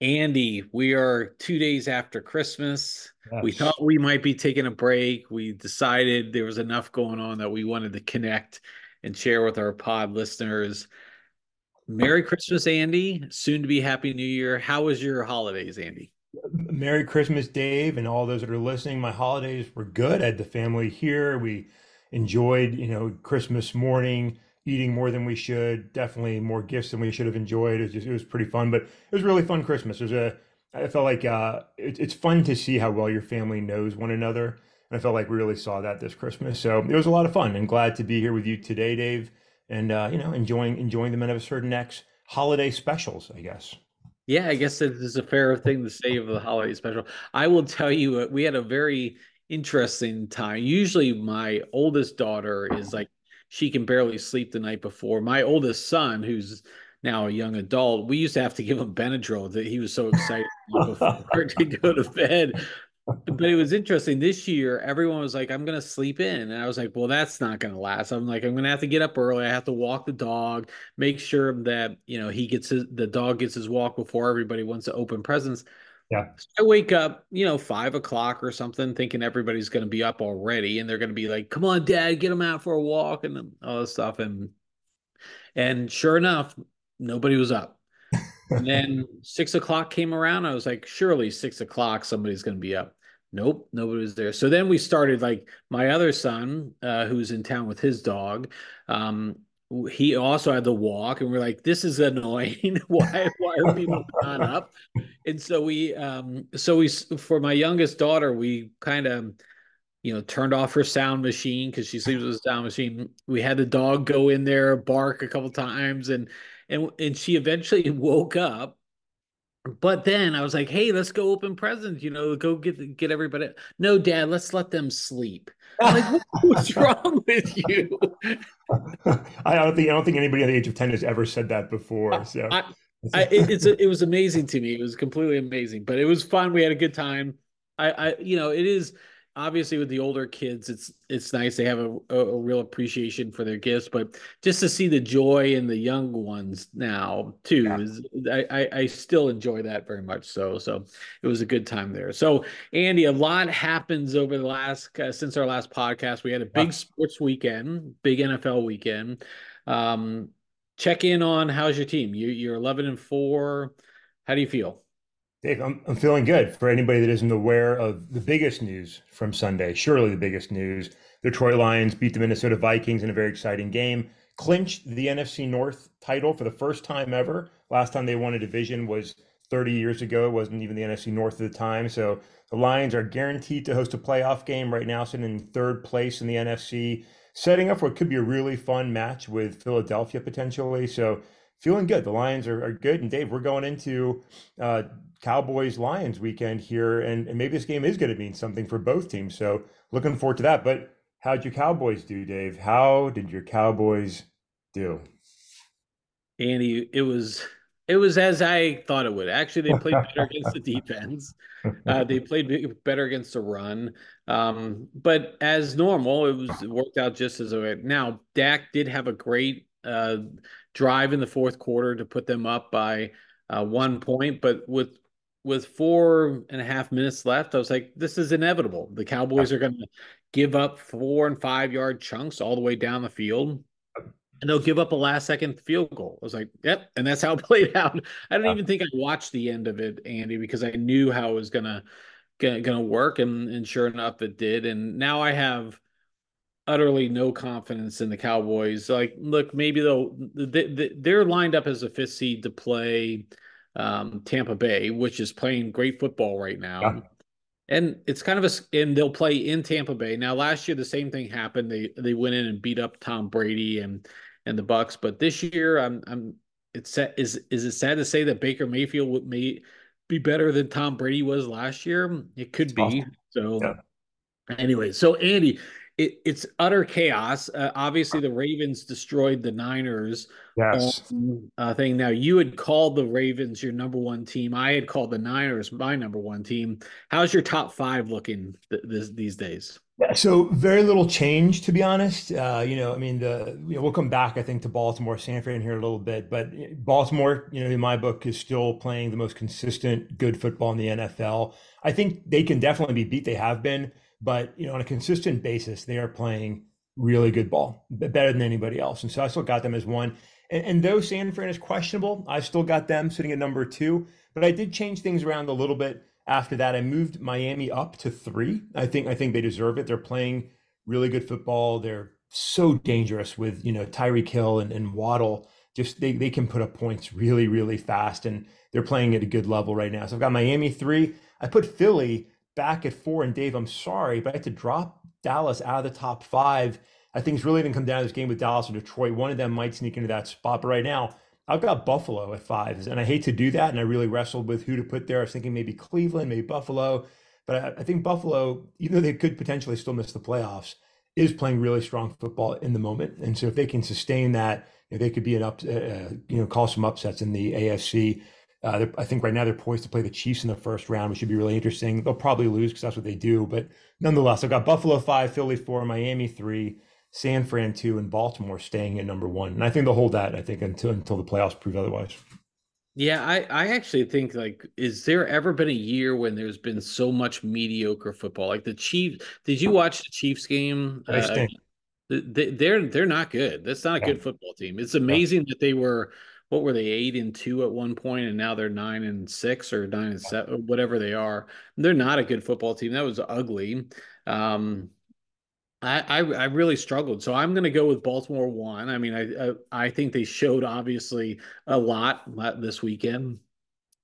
Andy, we are two days after Christmas. Yes. We thought we might be taking a break. We decided there was enough going on that we wanted to connect and share with our pod listeners. Merry Christmas, Andy. Soon to be Happy New Year. How was your holidays, Andy? Merry Christmas, Dave, and all those that are listening. My holidays were good. I had the family here. We enjoyed, you know, Christmas morning, eating more than we should. Definitely more gifts than we should have enjoyed. It was just, it was pretty fun, but it was really fun Christmas. Was a, I felt like uh, it, it's fun to see how well your family knows one another. And I felt like we really saw that this Christmas. So it was a lot of fun and glad to be here with you today, Dave. And, uh, you know, enjoying, enjoying the Men of a Certain X holiday specials, I guess. Yeah, I guess it is a fair thing to say of the holiday special. I will tell you, uh, we had a very interesting time. Usually, my oldest daughter is like, she can barely sleep the night before. My oldest son, who's now a young adult, we used to have to give him Benadryl that he was so excited before to go to bed. But it was interesting this year everyone was like i'm gonna sleep in. And i was like well that's not gonna last. I'm like i'm gonna have to get up early. I have to walk the dog make sure that you know he gets his the dog gets his walk before everybody wants to open presents yeah i wake up you know five o'clock or something thinking everybody's gonna be up already and they're gonna be like come on dad get him out for a walk and all this stuff and and sure enough nobody was up and then six o'clock came around. I was like, surely six o'clock, somebody's going to be up. Nope, nobody was there. So then we started like my other son, uh, who's in town with his dog. Um, he also had the walk, and we're like, this is annoying. why, why are people not up? And so we, um, so we, for my youngest daughter, we kind of, you know, turned off her sound machine because she sleeps with a sound machine. We had the dog go in there, bark a couple times, and and and she eventually woke up but then I was like, "Hey, let's go open presents. You know, go get get everybody." No, Dad, let's let them sleep. I'm like, what's wrong with you? I don't think I don't think anybody at the age of ten has ever said that before. So I, I, it, it's it was amazing to me. It was completely amazing, but it was fun. We had a good time. I, I you know, it is obviously with the older kids it's it's nice they have a, a, real appreciation for their gifts but just to see the joy in the young ones now too yeah. is, I, I still enjoy that very much so so it was a good time there. So andy a lot happens over the last uh, since our last podcast. We had a big yeah. sports weekend big nfl weekend. Um check in on how's your team? You, you're 11 and 4 how do you feel Dave, I'm, I'm feeling good. For anybody that isn't aware of the biggest news from Sunday, surely the biggest news, the Detroit Lions beat the Minnesota Vikings in a very exciting game, clinched the NFC North title for the first time ever. Last time they won a division was 30 years ago. It wasn't even the NFC North at the time. So the Lions are guaranteed to host a playoff game right now, sitting in third place in the NFC, setting up what could be a really fun match with Philadelphia potentially. So feeling good. The Lions are, are good. And Dave, we're going into uh, Cowboys Lions weekend here, and, and maybe this game is going to mean something for both teams. So looking forward to that. But how'd your Cowboys do, Dave? How did your Cowboys do? Andy, it was it was as I thought it would. Actually, they played better against the defense. Uh, they played better against the run. Um, but as normal, it was it worked out just as it. Now, Dak did have a great uh, drive in the fourth quarter to put them up by uh, one point, but with with four and a half minutes left, I was like, this is inevitable. The Cowboys are going to give up four and five yard chunks all the way down the field. And they'll give up a last second field goal. I was like, yep. And that's how it played out. I don't even think I watched the end of it, Andy, because I knew how it was gonna gonna, gonna work. And, and sure enough, it did. And now I have utterly no confidence in the Cowboys. Like, look, maybe they'll they, they're lined up as a fifth seed to play um, Tampa Bay, which is playing great football right now. Yeah. And it's kind of a and they'll play in Tampa Bay. Now last year the same thing happened. They they went in and beat up Tom Brady and and the Bucs, but this year I'm I'm it's sad, is is it sad to say that Baker Mayfield would may be better than Tom Brady was last year? It could be. Awesome. So yeah. anyway, so Andy, it, it's utter chaos. Uh, obviously, the Ravens destroyed the Niners. Yes. uh, thing. Now, you had called the Ravens your number one team. I had called the Niners my number one team. How's your top five looking th- this, these days? So very little change, to be honest. Uh, you know, I mean, the you know, we'll come back, I think, to Baltimore, San Fran in here a little bit, but Baltimore, you know, in my book, is still playing the most consistent, good football in the NFL. I think they can definitely be beat. They have been, but you know, on a consistent basis, they are playing really good ball, better than anybody else. And so I still got them as one. And, and though San Fran is questionable, I still got them sitting at number two. But I did change things around a little bit after that. I moved Miami up to three. I think I think they deserve it. They're playing really good football. They're so dangerous with you know Tyreek Hill and, and Waddle. Just they they can put up points really really fast, and they're playing at a good level right now. So I've got Miami three. I put Philly back at four. And Dave, I'm sorry, but I had to drop Dallas out of the top five. I think it's really going to come down to this game with Dallas or Detroit. One of them might sneak into that spot. But right now, I've got Buffalo at five. And I hate to do that. And I really wrestled with who to put there. I was thinking maybe Cleveland, maybe Buffalo. But I, I think Buffalo, even though they could potentially still miss the playoffs, is playing really strong football in the moment. And so if they can sustain that, you know, they could be an up, uh, uh you know, call some upsets in the AFC. Uh, I think right now they're poised to play the Chiefs in the first round, which should be really interesting. They'll probably lose because that's what they do. But nonetheless, I've got Buffalo five, Philly four, Miami three, San Fran two, and Baltimore staying at number one. And I think they'll hold that. I think until until the playoffs prove otherwise. Yeah, I, I actually think like, is there ever been a year when there's been so much mediocre football? Like the Chiefs, did you watch the Chiefs game? Uh, they, they're they're not good. That's not a yeah. good football team. It's amazing yeah. that they were what were they eight and two at one point and now they're nine and six or nine and seven whatever they are. They're not a good football team. That was ugly. Um, I, I, I really struggled. So i'm going to go with baltimore one. I mean I, I, I think they showed obviously a lot this weekend.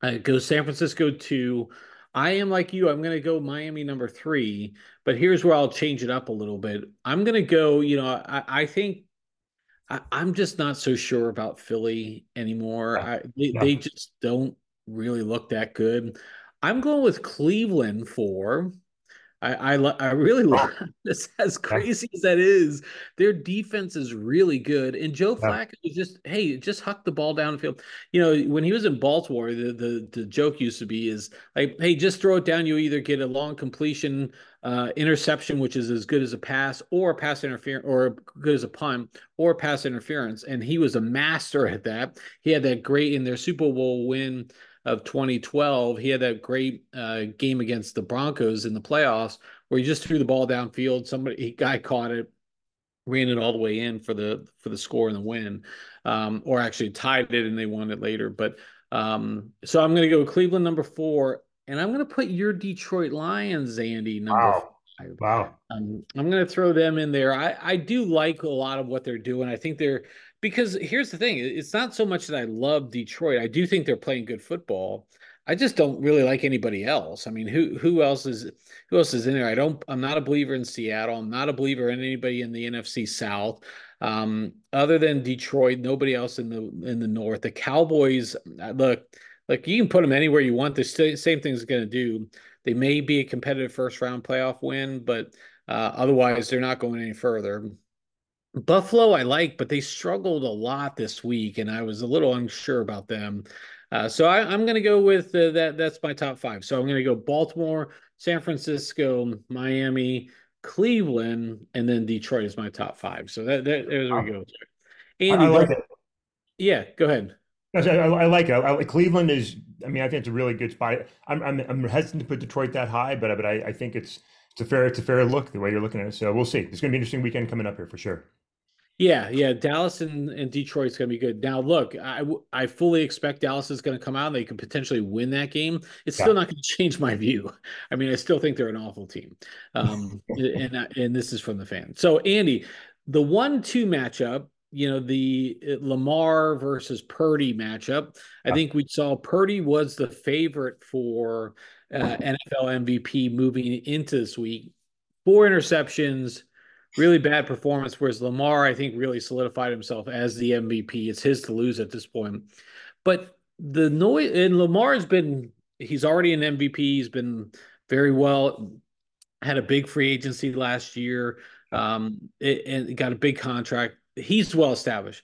I go san francisco two. I am like you. I'm going to go Miami number three, but here's where I'll change it up a little bit. I'm going to go, you know, I, I think I, am just not so sure about Philly anymore. I, they, they just don't really look that good. I'm going with Cleveland for I I, I really love this. As crazy as that is, their defense is really good. And Joe Flacco yeah. just hey, just huck the ball downfield. You know, when he was in Baltimore, the, the the joke used to be is like, hey, just throw it down. You either get a long completion, uh, interception, which is as good as a pass, or pass interference, or good as a punt, or pass interference. And he was a master at that. He had that great in their Super Bowl win of 2012, he had that great uh, game against the Broncos in the playoffs where he just threw the ball downfield. Somebody, a guy caught it, ran it all the way in for the for the score and the win, um, or actually tied it and they won it later. But um, so I'm going to go Cleveland number four, and I'm going to put your Detroit Lions, Andy, number wow. five. Wow. Um, I'm going to throw them in there. I I do like a lot of what they're doing. I think they're because here's the thing it's not so much that I love Detroit. I do think they're playing good football. I just don't really like anybody else. I mean, who who else is who else is in there? I don't. I'm not a believer in Seattle. I'm not a believer in anybody in the NFC South. Um, other than Detroit, nobody else in the in the North. The Cowboys, uh, look, like you can put them anywhere you want. The same thing's going to do. They may be a competitive first round playoff win, but uh, otherwise they're not going any further. Buffalo, I like, but they struggled a lot this week, and I was a little unsure about them. Uh, so I, am going to go with uh, that. That's my top five. So I'm going to go Baltimore, San Francisco, Miami, Cleveland, and then Detroit is my top five. So that, that there we go. Andy, I like it. Yeah, go ahead. I, I, like it. I, I, Cleveland is. I mean, I think it's a really good spot. I'm, I'm, I'm hesitant to put Detroit that high, but but I, I think it's it's a fair it's a fair look the way you're looking at it. So we'll see. It's going to be an interesting weekend coming up here for sure. Yeah, yeah, Dallas and, and Detroit's going to be good. Now, look, I I fully expect Dallas is going to come out and they could potentially win that game. It's yeah. still not going to change my view. I mean, I still think they're an awful team, um, and and this is from the fan. So, Andy, the one-two matchup, you know, the uh, Lamar versus Purdy matchup. I think we saw Purdy was the favorite for uh, NFL MVP moving into this week. Four interceptions really bad performance. Whereas Lamar, I think, really solidified himself as the MVP. It's his to lose at this point. But the noise and Lamar has been he's already an MVP. He's been very well. Had a big free agency last year, um, and got a big contract. He's well established.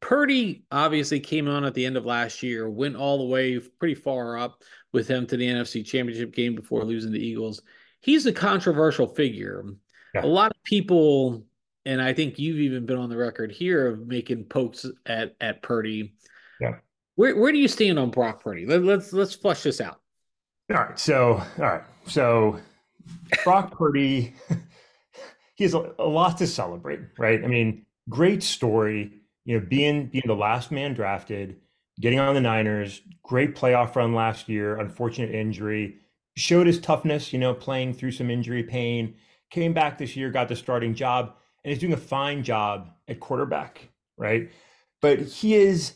Purdy obviously came on at the end of last year, went all the way pretty far up with him to the NFC Championship game before losing the Eagles. He's a controversial figure yeah. a lot of people, and I think you've even been on the record here of making pokes at at Purdy. Yeah. Where where do you stand on Brock Purdy? Let, let's let's flush this out. All right. So all right. So Brock Purdy, he has a, a lot to celebrate, right? I mean, great story. You know, being being the last man drafted, getting on the Niners, great playoff run last year. Unfortunate injury, showed his toughness. You know, playing through some injury pain. Came back this year, got the starting job, and is doing a fine job at quarterback, right? But he is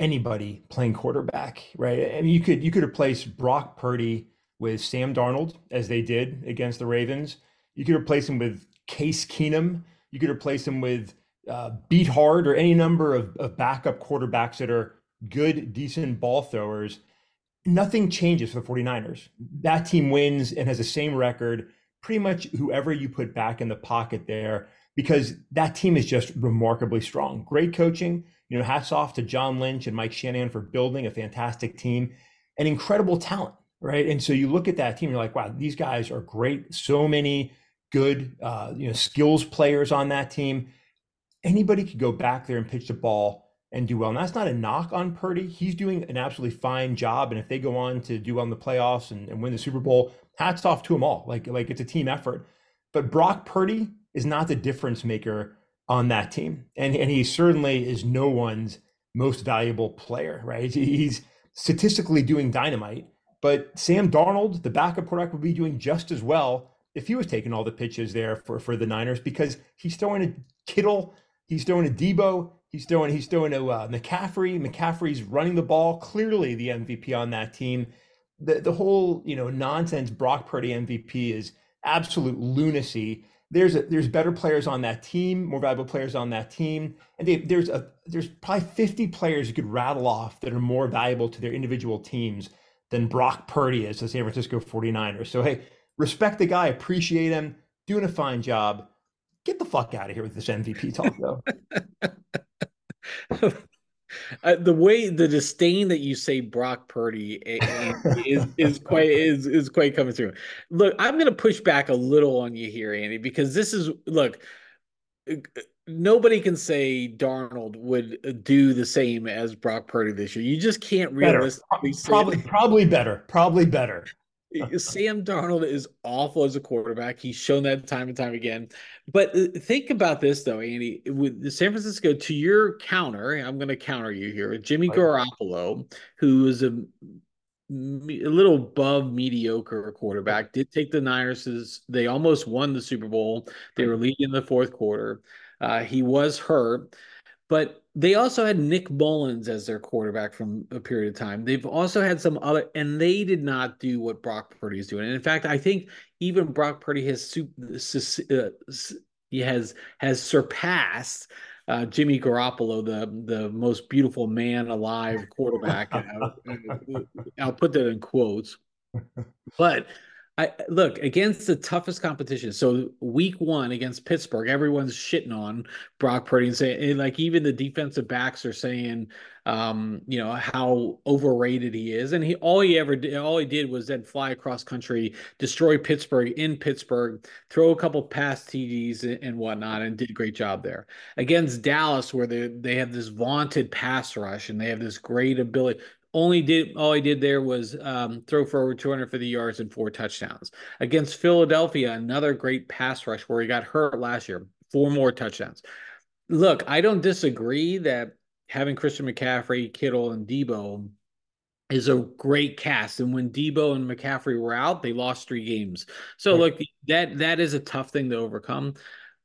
anybody playing quarterback, right? I mean, you could you could replace Brock Purdy with Sam Darnold as they did against the Ravens. You could replace him with Case Keenum. You could replace him with uh, Beathard or any number of, of backup quarterbacks that are good, decent ball throwers. Nothing changes for the 49ers. That team wins and has the same record. Pretty much whoever you put back in the pocket there, because that team is just remarkably strong. Great coaching. You know, hats off to John Lynch and Mike Shanahan for building a fantastic team and incredible talent right? And so you look at that team, you're like, wow, these guys are great. So many good, uh, you know, skills players on that team. Anybody could go back there and pitch the ball and do well. And that's not a knock on Purdy. He's doing an absolutely fine job. And if they go on to do well in the playoffs and, and win the Super Bowl, hats off to them all. Like, like it's a team effort. But Brock Purdy is not the difference maker on that team. And, and he certainly is no one's most valuable player, right? He's statistically doing dynamite but Sam Darnold, the backup quarterback, would be doing just as well if he was taking all the pitches there for, for the Niners because he's throwing a Kittle, he's throwing a Deebo, he's throwing he's throwing a uh, McCaffrey. McCaffrey's running the ball, clearly the MVP on that team. The the whole you know nonsense Brock Purdy MVP is absolute lunacy. There's a, there's better players on that team, more valuable players on that team, and they, there's a there's probably 50 players you could rattle off that are more valuable to their individual teams than Brock Purdy is the San Francisco 49ers. So, hey, respect the guy, appreciate him, doing a fine job. Get the fuck out of here with this MVP talk, though. Uh, the way the disdain that you say Brock Purdy eh, eh, is is quite is is quite coming through. Look, I'm going to push back a little on you here, Andy, because this is look uh, nobody can say Darnold would do the same as Brock Purdy this year. You just can't realistically say probably probably better. Probably better. Sam Darnold is awful as a quarterback. He's shown that time and time again. But uh, think about this though, Andy. With San Francisco, to your counter, I'm going to counter you here. Jimmy Garoppolo, who is a a little above mediocre quarterback, did take the Niners. They almost won the Super Bowl. They were leading in the fourth quarter. Uh, he was hurt, but they also had Nick Mullens as their quarterback from a period of time. They've also had some other, and they did not do what Brock Purdy is doing. And in fact, I think even Brock Purdy has uh, he has has surpassed uh, Jimmy Garoppolo, the the most beautiful man alive quarterback. I'll, I'll, put that in quotes. But I look against the toughest competition. So week one against Pittsburgh, everyone's shitting on Brock Purdy and saying, and like even the defensive backs are saying, um, you know, how overrated he is. And he all he ever did, all he did was then fly across country, destroy Pittsburgh in Pittsburgh, throw a couple pass TDs and whatnot, and did a great job there. Against Dallas, where they they have this vaunted pass rush and they have this great ability only did all he did there was um, throw for over 250 yards and four touchdowns against Philadelphia. Another great pass rush where he got hurt last year, four more touchdowns. Look, I don't disagree that having Christian McCaffrey, Kittle, and Deebo is a great cast. And when Deebo and McCaffrey were out, they lost three games. So right. look, that that is a tough thing to overcome.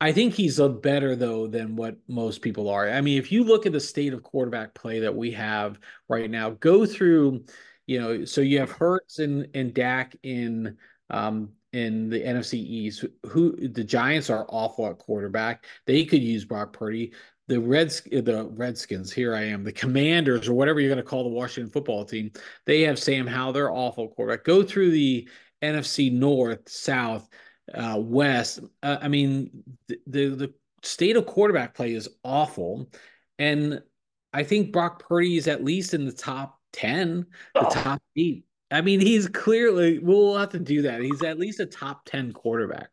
I think he's a better though than what most people are. I mean, if you look at the state of quarterback play that we have right now, go through, you know, so you have Hurts and and Dak in um in the NFC East. Who the Giants are awful at quarterback. They could use Brock Purdy. The Reds, the Redskins. Here I am. The Commanders, or whatever you're going to call the Washington football team. They have Sam Howell. They're awful quarterback. Go through the NFC North, South uh, West. Uh, I mean, the, the, the state of quarterback play is awful, and I think Brock Purdy is at least in the top ten, the oh. top eight. I mean, he's clearly we'll have to do that. He's at least a top ten quarterback.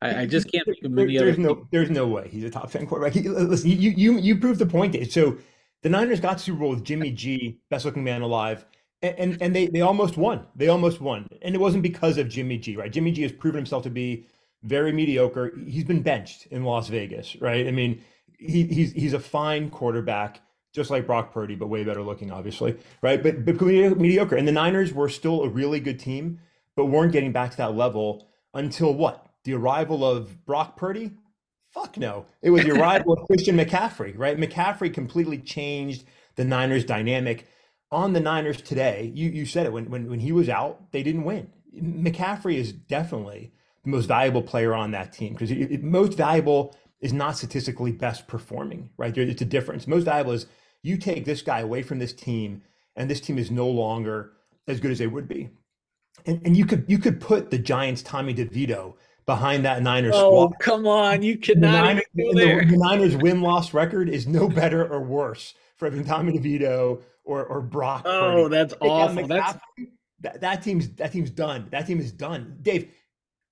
I, I just can't think of many there, there's other. no there's no way he's a top ten quarterback. He, listen, you you you proved the point. So the Niners got Super Bowl with Jimmy G, best looking man alive, and and they they almost won. They almost won, and it wasn't because of Jimmy G. Right? Jimmy G has proven himself to be very mediocre. He's been benched in Las Vegas. Right? I mean, he, he's he's a fine quarterback just like Brock Purdy, but way better looking, obviously, right? But but mediocre. And the Niners were still a really good team, but weren't getting back to that level until what? The arrival of Brock Purdy? Fuck no. It was the arrival of Christian McCaffrey, right? McCaffrey completely changed the Niners dynamic. On the Niners today, you you said it when when when he was out, they didn't win. McCaffrey is definitely the most valuable player on that team because most valuable is not statistically best performing, right? It's a difference. Most valuable is you take this guy away from this team, and this team is no longer as good as they would be. And, and you could you could put the Giants' Tommy DeVito behind that Niners oh, squad. come on, you cannot. The Niners, the, the Niners win loss record is no better or worse for having Tommy DeVito or or Brock. Oh, Purdy. that's awful. That's that, that team's that team's done. That team is done. Dave,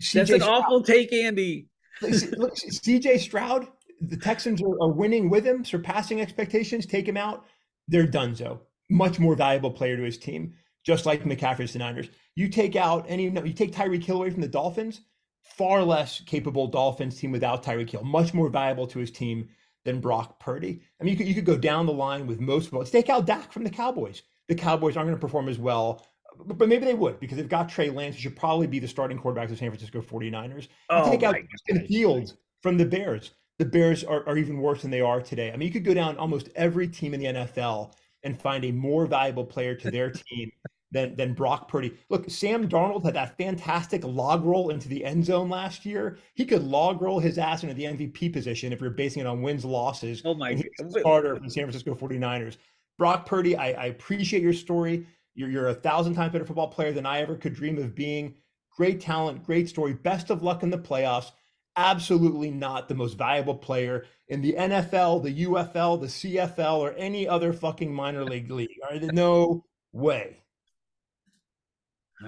CJ that's an Stroud, awful take, Andy. look, CJ Stroud the Texans are, are, winning with him, surpassing expectations. Take him out, they're done. So much more valuable player to his team, just like McCaffrey's the Niners. You take out any, you take Tyreek Hill away from the Dolphins, far less capable Dolphins team without Tyreek Hill, much more valuable to his team than Brock Purdy. I mean, you could, you could go down the line with most votes. Take out Dak from the Cowboys. The Cowboys aren't going to perform as well, but maybe they would because they've got Trey Lance, who should probably be the starting quarterback of the San Francisco 49ers. You oh take out Justin Fields from the Bears the Bears are, are even worse than they are today. I mean, you could go down almost every team in the NFL and find a more valuable player to their team than than Brock Purdy. Look, Sam Darnold had that fantastic log roll into the end zone last year. He could log roll his ass into the MVP position if you're basing it on wins losses. Oh my god. Starter from the San Francisco 49ers. Brock Purdy, I, I appreciate your story. You're, you're a thousand times better football player than I ever could dream of being. Great talent, great story. Best of luck in the playoffs absolutely not the most valuable player in the NFL, the UFL, the CFL, or any other fucking minor league league. Right, no way.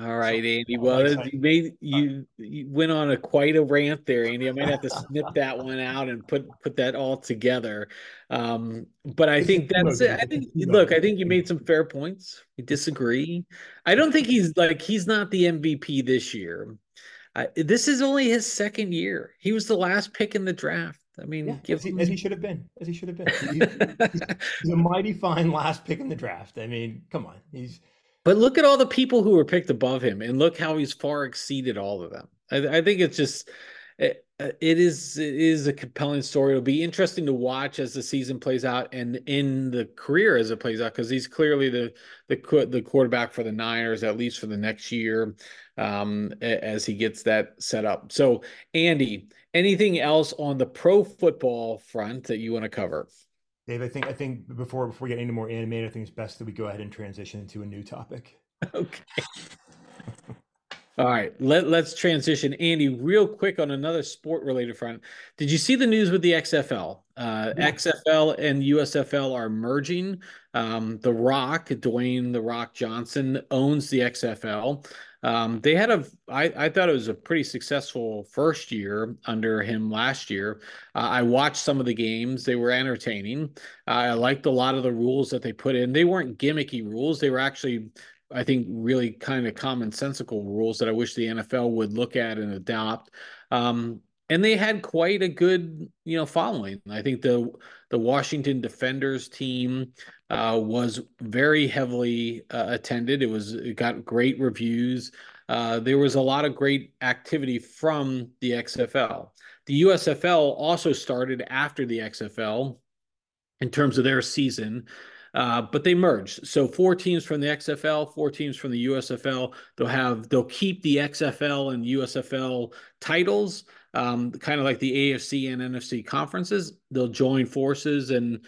All right, Andy. Well, you made you, you went on a quite a rant there, Andy. I might have to snip that one out and put put that all together. Um, but I think that's it. I think look, I think you made some fair points. We disagree. I don't think he's like he's not the MVP this year. I, this is only his second year. He was the last pick in the draft. I mean, yeah, as, he, as, he, should have been, as he should have been. he's, he's, a mighty fine last pick in the draft. I mean, come on, he's. But look at all the people who were picked above him, and look how he's far exceeded all of them. I, I think it's just it, it is it is a compelling story. It'll be interesting to watch as the season plays out and in the career as it plays out because he's clearly the the the quarterback for the Niners at least for the next year um, as he gets that set up. So, Andy, anything else on the pro football front that you want to cover? Dave, I think I think before before we get any more animated, I think it's best that we go ahead and transition into a new topic. Okay. All right, let, let's transition. Andy, real quick on another sport related front. Did you see the news with the XFL? Uh, yeah. XFL and USFL are merging. Um, the Rock, Dwayne The Rock Johnson, owns the XFL. Um, they had a, I, I thought it was a pretty successful first year under him last year. Uh, I watched some of the games, they were entertaining. Uh, I liked a lot of the rules that they put in. They weren't gimmicky rules, they were actually, I think, really kind of commonsensical rules that I wish the NFL would look at and adopt. Um, and they had quite a good you know following i think the the washington defenders team uh, was very heavily uh, attended it was it got great reviews uh, there was a lot of great activity from the xfl the usfl also started after the xfl in terms of their season uh, but they merged. So four teams from the XFL, four teams from the USFL. They'll have they'll keep the XFL and USFL titles, um, kind of like the AFC and NFC conferences. They'll join forces and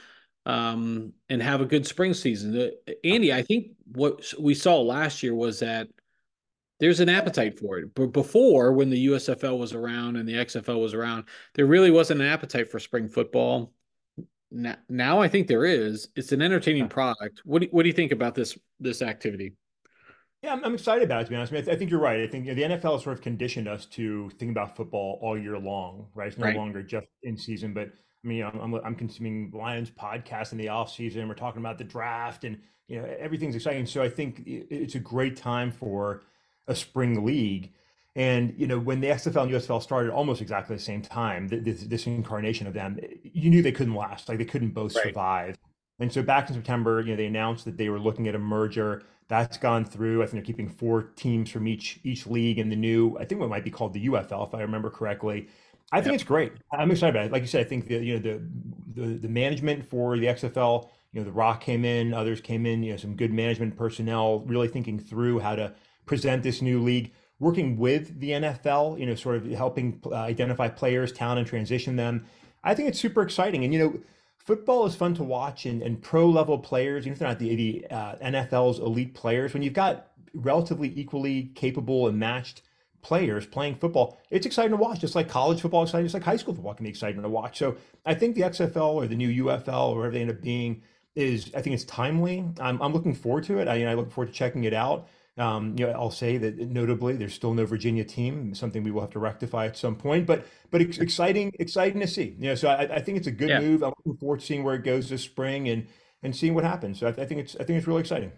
um, and have a good spring season. Uh, Andy, I think what we saw last year was that there's an appetite for it. But before, when the USFL was around and the XFL was around, there really wasn't an appetite for spring football. Now, now I think there is. It's an entertaining product. What do, what do you think about this this activity? Yeah, I'm, I'm excited about it, to be honest. I, mean, I, th- I think you're right. I think you know, the NFL has sort of conditioned us to think about football all year long, right? It's no Right. longer just in season, but I mean, I'm, I'm, I'm consuming Lions podcast in the off season. We're talking about the draft and, you know, everything's exciting. So I think it's a great time for a spring league. And, you know, when the XFL and USFL started almost exactly the same time, this, this incarnation of them, you knew they couldn't last. Like they couldn't both Right. survive. And so back in September, you know, they announced that they were looking at a merger that's gone through. I think they're keeping four teams from each each league in the new. I think what might be called the UFL, if I remember correctly. I think Yep. it's great. I'm excited about it. Like you said, I think the you know the the, the management for the XFL. You know, The Rock came in, others came in. You know, some good management personnel, really thinking through how to present this new league. Working with the NFL, you know, sort of helping uh, identify players, talent, and transition them. I think it's super exciting. And you know, football is fun to watch and, and pro level players, even if they're not the, the uh, NFL's elite players, when you've got relatively equally capable and matched players playing football, it's exciting to watch. Just like college football, exciting, just like high school football can be exciting to watch. So I think the XFL or the new UFL or whatever they end up being is, I think it's timely. I'm, I'm looking forward to it. I, you know, I look forward to checking it out. Um, you know, I'll say that notably, there's still no Virginia team, something we will have to rectify at some point. But but it's exciting, exciting to see. You know, so I, I think it's a good Yeah. move. I'm looking forward to seeing where it goes this spring and and seeing what happens. So I, I think it's I think it's really exciting.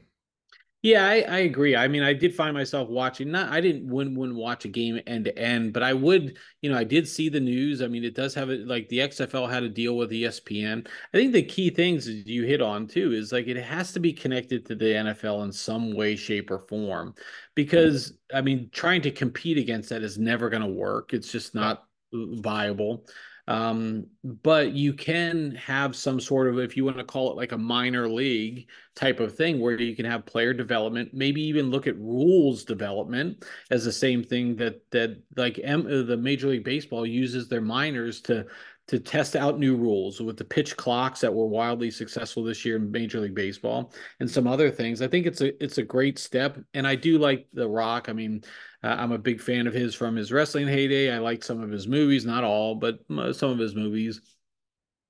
Yeah, I, I agree. I mean, I did find myself watching. Not, I didn't wouldn't, wouldn't watch a game end to end, but I would. You know, I did see the news. I mean, it does have it. Like the XFL had a deal with ESPN. I think the key things you hit on too is like it has to be connected to the NFL in some way, shape, or form, because I mean, trying to compete against that is never going to work. It's just not viable. Um, but you can have some sort of, if you want to call it like a minor league type of thing, where you can have player development, maybe even look at rules development as the same thing that that like M, uh, the Major League Baseball uses their minors to to test out new rules with the pitch clocks that were wildly successful this year in Major League Baseball and some other things. I think it's a it's a great step, and I do like The Rock. I mean, uh, I'm a big fan of his from his wrestling heyday. I like some of his movies, not all, but some of his movies.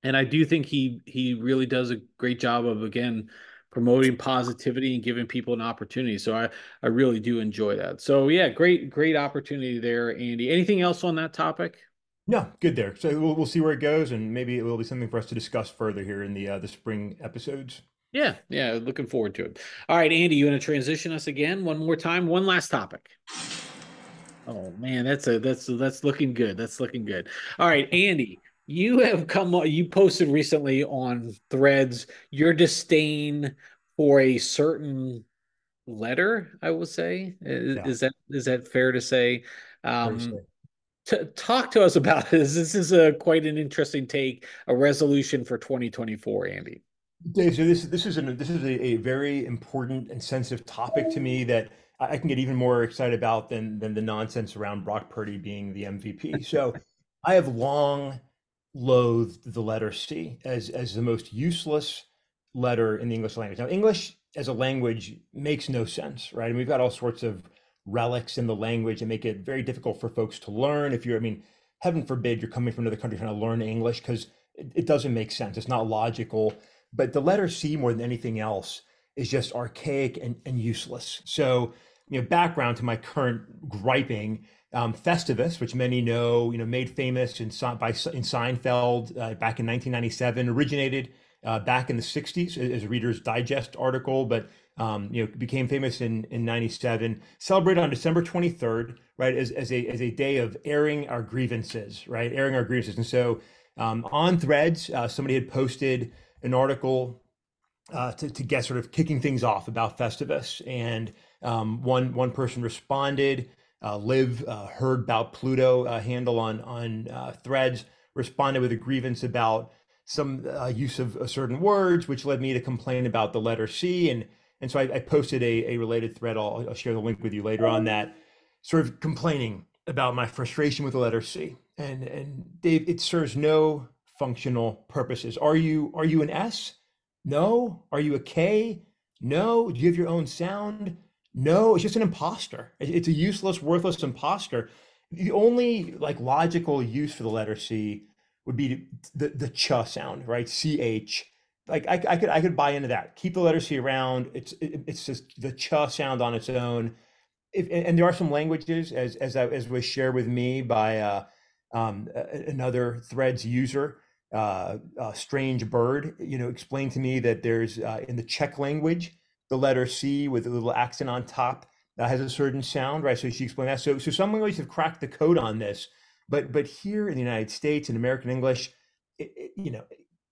And I do think he he really does a great job of again promoting positivity and giving people an opportunity. So I I really do enjoy that. So yeah, great great opportunity there, Andy. Anything else on that topic? No, good there. So we'll, we'll see where it goes, and maybe it will be something for us to discuss further here in the uh, the spring episodes. Yeah, yeah, looking forward to it. All right, Andy, you want to transition us again one more time? One last topic. Oh man, that's a that's that's looking good. That's looking good. All right, Andy, you have come you posted recently on Threads your disdain for a certain letter, I will say. Is, Yeah, is that is that fair to say? Um, say. T talk to us about this. This is a quite an interesting take, a resolution for 2024, Andy. Dave, so this this is an this is a, a very important and sensitive topic to me that I I can get even more excited about than than the nonsense around Brock Purdy being the MVP. So I have long loathed the letter C as as the most useless letter in the English language. Now, English as a language makes no sense, right? And we've got all sorts of relics in the language and make it very difficult for folks to learn. If you're, I mean, heaven forbid you're coming from another country trying to learn English because it, it doesn't make sense. It's not logical. But the letter C more than anything else is just archaic and, and useless. So, you know, background to my current griping, um, Festivus, which many know, you know, made famous in, by in Seinfeld uh, back in 1997, originated uh, back in the 60s as a Reader's Digest article, but um, you know, became famous in in 97, celebrated on December 23rd, right, as, as a as a day of airing our grievances, right, airing our grievances. And so um, on Threads, uh, somebody had posted an article uh, to, to get sort of kicking things off about Festivus. And um, one one person responded. Uh, uh, heard about Pluto uh, handle on on uh, Threads responded with a grievance about some uh, use of uh, certain words, which led me to complain about the letter C. And and so I, I posted a, a related thread. I'll, I'll share the link with you later on that, sort of complaining about my frustration with the letter C. And and Dave, it serves no functional purposes. Are you are you an S? No. Are you a K? No. Do you have your own sound? No. It's just an imposter. It's a useless, worthless imposter. The only like logical use for the letter C would be the the ch sound, right? C H. like I, I could I could buy into that. Keep the letter C around. It's it, it's just the ch sound on its own. If, and there are some languages as as I, as was shared with me by uh, um, another Threads user, uh, Strange Bird. You know, explained to me that there's uh, in the Czech language the letter C with a little accent on top that has a certain sound, right? So she explained that. So so some languages have cracked the code on this, but but here in the United States in American English, it, it, you know,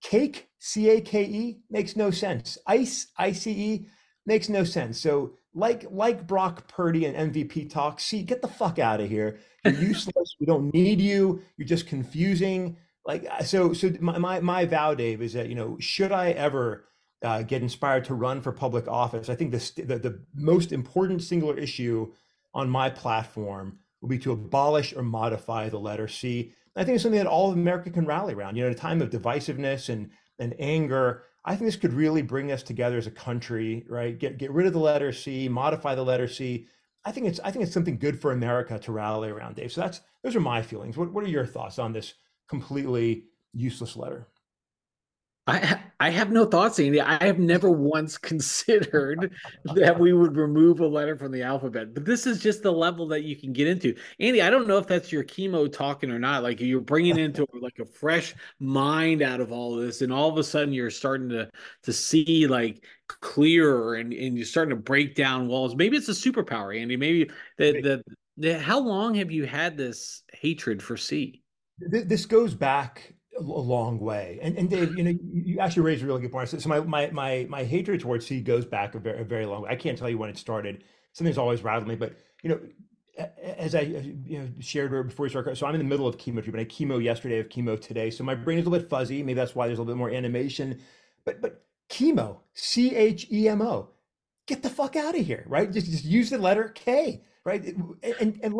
cake C A K E makes no sense. Ice I C E makes no sense. So like like Brock Purdy and MVP talk, see, get the fuck out of here. You're useless. we don't need you. You're just confusing. Like uh, so so my my, my vow, Dave, is that you know should I ever uh, get inspired to run for public office, I think the, the the most important singular issue on my platform will be to abolish or modify the letter C. I think it's something that all of America can rally around. You know, in a time of divisiveness and and anger, I think this could really bring us together as a country, right? Get get rid of the letter C, modify the letter C. I think it's I think it's something good for America to rally around, Dave. So that's those are my feelings. What what are your thoughts on this completely useless letter? I I have no thoughts, Andy. I have never once considered that we would remove a letter from the alphabet, but this is just the level that you can get into. Andy, I don't know if that's your chemo talking or not. Like you're bringing into like a fresh mind out of all of this, and all of a sudden you're starting to to see like clearer, and and you're starting to break down walls. Maybe it's a superpower, Andy. Maybe the the, the how long have you had this hatred for C? This goes back a long way. And and Dave, you know, you actually raised a really good point. So, my my my my hatred towards C goes back a very a very long way. I can't tell you when it started. Something's always rattled me, but you know, as I you know shared before we start, so I'm in the middle of chemo treatment. I chemo yesterday, I have chemo today, so my brain is a little bit fuzzy. Maybe that's why there's a little bit more animation. But but chemo, C H E M O, get the fuck out of here, right? Just just use the letter K, right? And and, and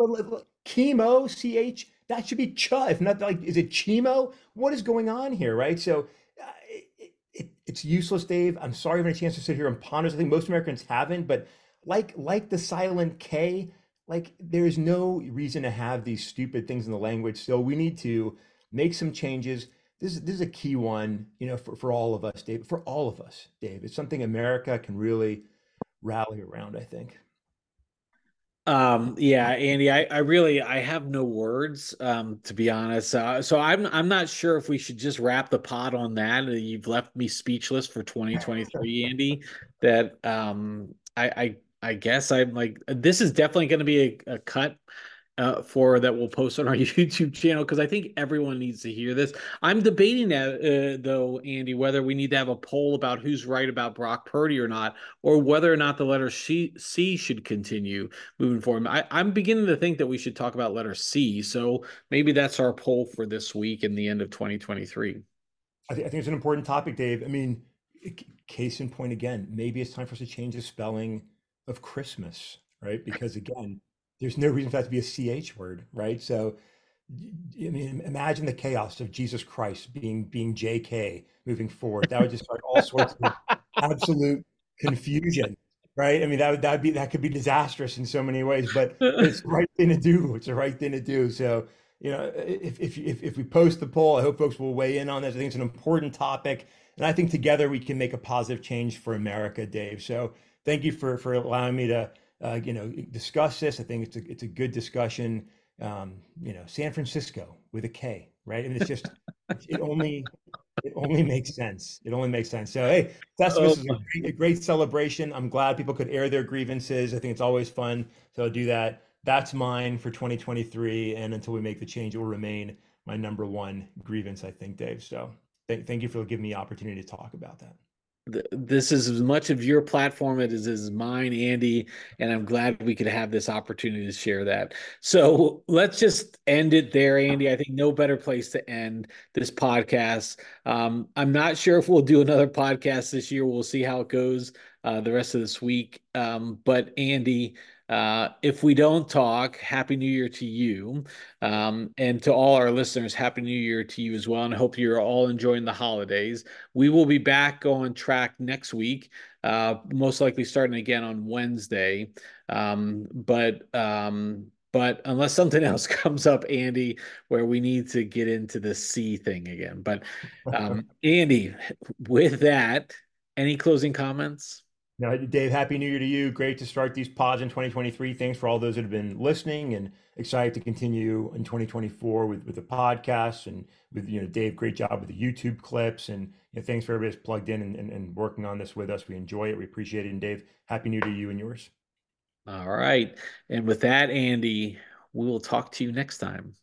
chemo, C H that should be ch. If not, like, is it chemo? What is going on here, right? So uh, it, it, it's useless, Dave. I'm sorry, I've had a chance to sit here and ponder. I think most Americans haven't, but like like the silent K, like there is no reason to have these stupid things in the language. So we need to make some changes. This is this is a key one, you know, for, for all of us, Dave. For all of us, Dave. It's something America can really rally around, I think. Um, yeah, Andy, I, I really I have no words um, to be honest. Uh, so I'm I'm not sure if we should just wrap the pot on that. You've left me speechless for 2023, Andy. That um, I I I guess I'm like this is definitely going to be a, a cut uh, for that we'll post on our YouTube channel because I think everyone needs to hear this. I'm debating that uh, though, Andy, whether we need to have a poll about who's right about Brock Purdy or not, or whether or not the letter C, C should continue moving forward. I, I'm beginning to think that we should talk about letter C. So maybe that's our poll for this week in the end of 2023. I, th- I think it's an important topic, Dave. I mean, case in point again, maybe it's time for us to change the spelling of Christmas, right? Because again, there's no reason for that to be a ch word, right? So, I mean, imagine the chaos of Jesus Christ being being J.K. moving forward. That would just start all sorts of absolute confusion, right? I mean, that would that be that could be disastrous in so many ways, but it's the right thing to do. It's the right thing to do. So, you know, if if if, if we post the poll, I hope folks will weigh in on this. I think it's an important topic, and I think together we can make a positive change for America, Dave. So, thank you for for allowing me to uh, you know, discuss this. I think it's a it's a good discussion. Um, you know, San Francisco with a K, right? I mean, it's just it only it only makes sense. It only makes sense. So hey, Festivus oh, is a great, a great, celebration. I'm glad people could air their grievances. I think it's always fun to do that. That's mine for 2023, and until we make the change, it will remain my number one grievance. I think, Dave. So thank thank you for giving me the opportunity to talk about that this is as much of your platform as it is mine, Andy, and I'm glad we could have this opportunity to share that. So let's just end it there, Andy. I think no better place to end this podcast. Um, I'm not sure if we'll do another podcast this year. We'll see how it goes uh, the rest of this week. Um, but Andy, uh, if we don't talk, Happy New Year to you. Um, and to all our listeners, Happy New Year to you as well. And I hope you're all enjoying the holidays. We will be back on track next week, uh, most likely starting again on Wednesday. Um, but um, But unless something else comes up, Andy, where we need to get into the C thing again. But um, Andy, with that, any closing comments? No, Dave, happy new year to you. Great to start these pods in 2023. Thanks for all those that have been listening and excited to continue in 2024 with, with the podcast and with, you know, Dave, great job with the YouTube clips. And you know, thanks for everybody that's plugged in and, and, and working on this with us. We enjoy it. We appreciate it. And Dave, happy new year to you and yours. All right. And with that, Andy, we will talk to you next time.